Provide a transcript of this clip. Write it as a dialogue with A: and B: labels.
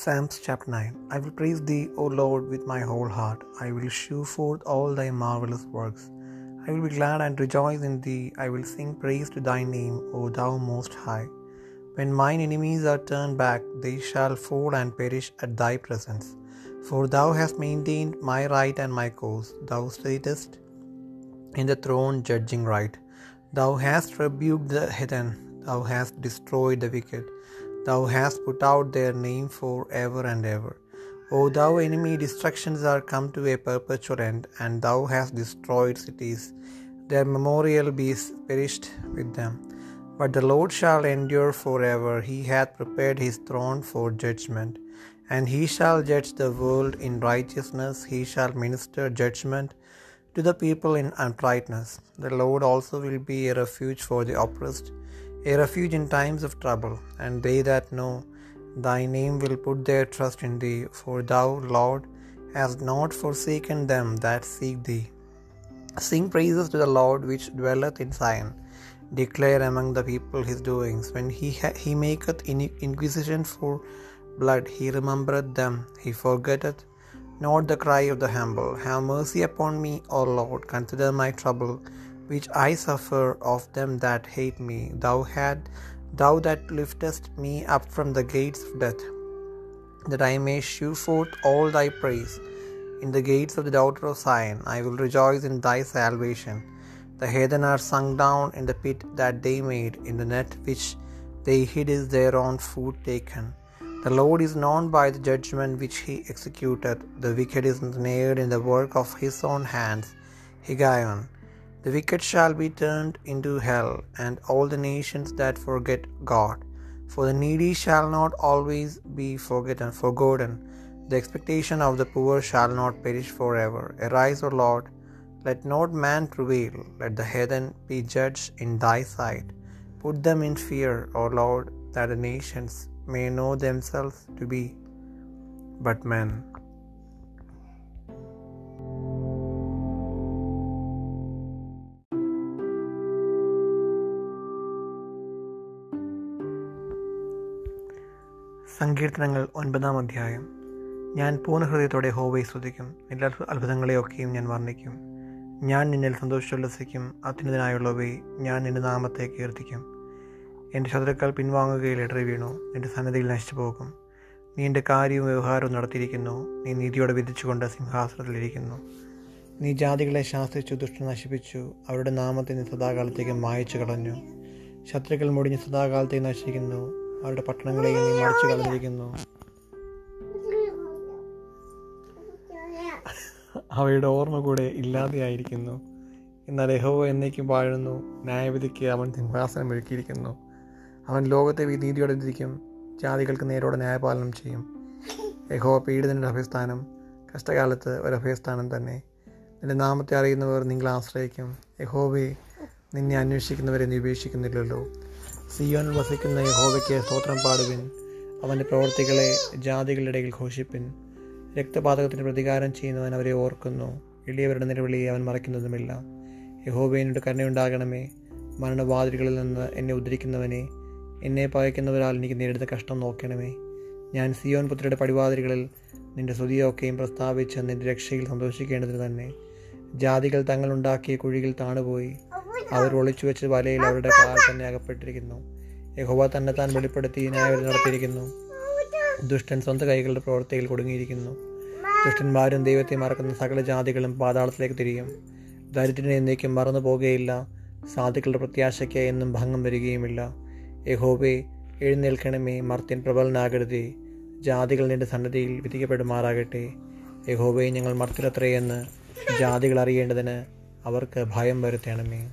A: Psalms chapter 9 I will praise thee, O Lord, with my whole heart. I will shew forth all thy marvelous works. I will be glad and rejoice in thee. I will sing praise to thy name, O thou most high. When mine enemies are turned back, they shall fall and perish at thy presence. For thou hast maintained my right and my cause. Thou sittest in the throne judging right. Thou hast rebuked the heathen. Thou hast destroyed the wicked. Thou hast put out their name for ever and ever. O thou enemy, destructions are come to a perpetual end, and thou hast destroyed cities. Their memorial be perished with them. But the Lord shall endure forever. He hath prepared his throne for judgment, and he shall judge the world in righteousness. He shall minister judgment to the people in uprightness. The Lord also will be a refuge for the oppressed, a refuge in times of trouble, and they that know thy name will put their trust in thee, for thou, Lord, hast not forsaken them that seek thee. Sing praises to the Lord which dwelleth in Zion. Declare among the people his doings. When he, ha- he maketh in- inquisition for blood, he remembereth them. He forgetteth not the cry of the humble. Have mercy upon me, O Lord. Consider my trouble, which I suffer of them that hate me. Thou had thou that liftest me up from the gates of death, that I may shew forth all thy praise. In the gates of the daughter of Zion, I will rejoice in thy salvation. The heathen are sunk down in the pit that they made, in the net which they hid is their own food taken. The Lord is known by the judgment which he executeth. The wicked is snared in the work of his own hands. Higgaion. The wicked shall be turned into hell, and all the nations that forget God. For the needy shall not always be forgotten, forgotten. The expectation of the poor shall not perish forever. Arise, O Lord, let not man prevail. Let the heathen be judged in thy sight. Put them in fear, O Lord, that the nations may know themselves to be but men. സങ്കീർത്തനങ്ങൾ ഒൻപതാം അധ്യായം. ഞാൻ പൂർണ ഹൃദയത്തോടെ ഹോവയെ സ്തുതിക്കും. എല്ലാ അത്ഭുതങ്ങളെയൊക്കെയും ഞാൻ വർണിക്കും. ഞാൻ നിന്നിൽ സന്തോഷിച്ചുല്ലസിക്കും അത്യുന്നതനായുള്ളവയെ ഞാൻ നിന്റെ നാമത്തെ കീർത്തിക്കും. എന്റെ ശത്രുക്കൾ പിൻവാങ്ങുകയിൽ ഇടറി വീണു. നിന്റെ സന്നദ്ധയിൽ നശിച്ചു പോകും നീ എന്റെ കാര്യവും വ്യവഹാരവും നടത്തിയിരിക്കുന്നു. നീ നീതിയോടെ വിധിച്ചുകൊണ്ട് സിംഹാസനത്തിലിരിക്കുന്നു നീ ജാതികളെ ശാസ്ത്രിച്ചു ദുഷ്ട നശിപ്പിച്ചു. അവരുടെ നാമത്തെ നീ സദാകാലത്തേക്ക് മായച്ചു കളഞ്ഞു ശത്രുക്കൾ മുടിഞ്ഞ് സദാകാലത്തേക്ക് നശിക്കുന്നു. അവരുടെ പട്ടണങ്ങളെയും നീ മറിച്ചു കളഞ്ഞിരിക്കുന്നു. അവയുടെ ഓർമ്മ കൂടെ ഇല്ലാതെയായിരിക്കുന്നു. എന്നാൽ യഹോവ എന്നേക്കും വാഴുന്നു. ന്യായവിധിക്ക് അവൻ സിംഹാസനം ഒരുക്കിയിരിക്കുന്നു. അവൻ ലോകത്തെ നീതിയോടെ വിധിക്കും ജാതികൾക്ക് നേരോടെ ന്യായപാലനം ചെയ്യും. യഹോവ പീഡിതന്റെ അഭയസ്ഥാനം കഷ്ടകാലത്ത് ഒരു അഭയസ്ഥാനം തന്നെ. നിന്റെ നാമത്തെ അറിയുന്നവർ നിങ്ങളെ ആശ്രയിക്കും. യഹോവയെ നിന്നെ അന്വേഷിക്കുന്നവരെ നീ ഉപേക്ഷിക്കുന്നില്ലല്ലോ. സിയോനിൽ വസിക്കുന്ന യഹോവയ്ക്ക് സ്തോത്രം പാടുവിൻ. അവന്റെ പ്രവർത്തികളെ ജാതികളുടെ ഇടയിൽ ഘോഷിപ്പിൻ. രക്തപാതകത്തിന് പ്രതികാരം ചെയ്യുന്നവൻ അവരെ ഓർക്കുന്നു. എളിയവരുടെ നിലവിളിയെ അവൻ മറയ്ക്കുന്നതുമില്ല. യഹോബേനോട് കരുണയുണ്ടാകണമേ. മരണവാതിലുകളിൽ നിന്ന് എന്നെ ഉദ്ധരിക്കുന്നവനെ എന്നെ പകയ്ക്കുന്നവരാൽ എനിക്ക് നേരിടുന്ന കഷ്ടം നോക്കണമേ. ഞാൻ സിയോൻ പുത്രിയുടെ പടിവാതിലുകളിൽ നിന്റെ സ്തുതിയൊക്കെയും പ്രസ്താവിച്ച് നിന്റെ രക്ഷയിൽ സന്തോഷിക്കേണ്ടതിന് തന്നെ. ജാതികൾ തങ്ങളുണ്ടാക്കിയ കുഴിയിൽ താണുപോയി. അവർ ഒളിച്ചു വെച്ച വലയിൽ അവരുടെ കാൽ തന്നെ അകപ്പെട്ടിരിക്കുന്നു. യഹോവ തന്നെ താൻ വെളിപ്പെടുത്തി ന്യായവിധി നടത്തിയിരിക്കുന്നു. ദുഷ്ടൻ സ്വന്തം കൈകളുടെ പ്രവൃത്തിയിൽ കുടുങ്ങിയിരിക്കുന്നു. ദുഷ്ടന്മാരും ദൈവത്തെ മറക്കുന്ന സകല ജാതികളും പാതാളത്തിലേക്ക് തിരിയും. ദരിദ്രനെ എന്നേക്കും മറന്നു പോകുകയില്ല. സാധുക്കളുടെ പ്രത്യാശയ്ക്ക് എന്നും ഭംഗം വരികയുമില്ല. യഹോബെ എഴുന്നേൽക്കണമേ മർത്യൻ പ്രബലനാകരുതേ. ജാതികൾ നിന്റെ സന്നദ്ധിയിൽ വിധിക്കപ്പെടുമാറാകട്ടെ. യഹോബയെ ഞങ്ങൾ മർത്തിലത്രയെന്ന് ജാതികൾ അറിയേണ്ടതിന് അവർക്ക് ഭയം വരുത്തണമേ.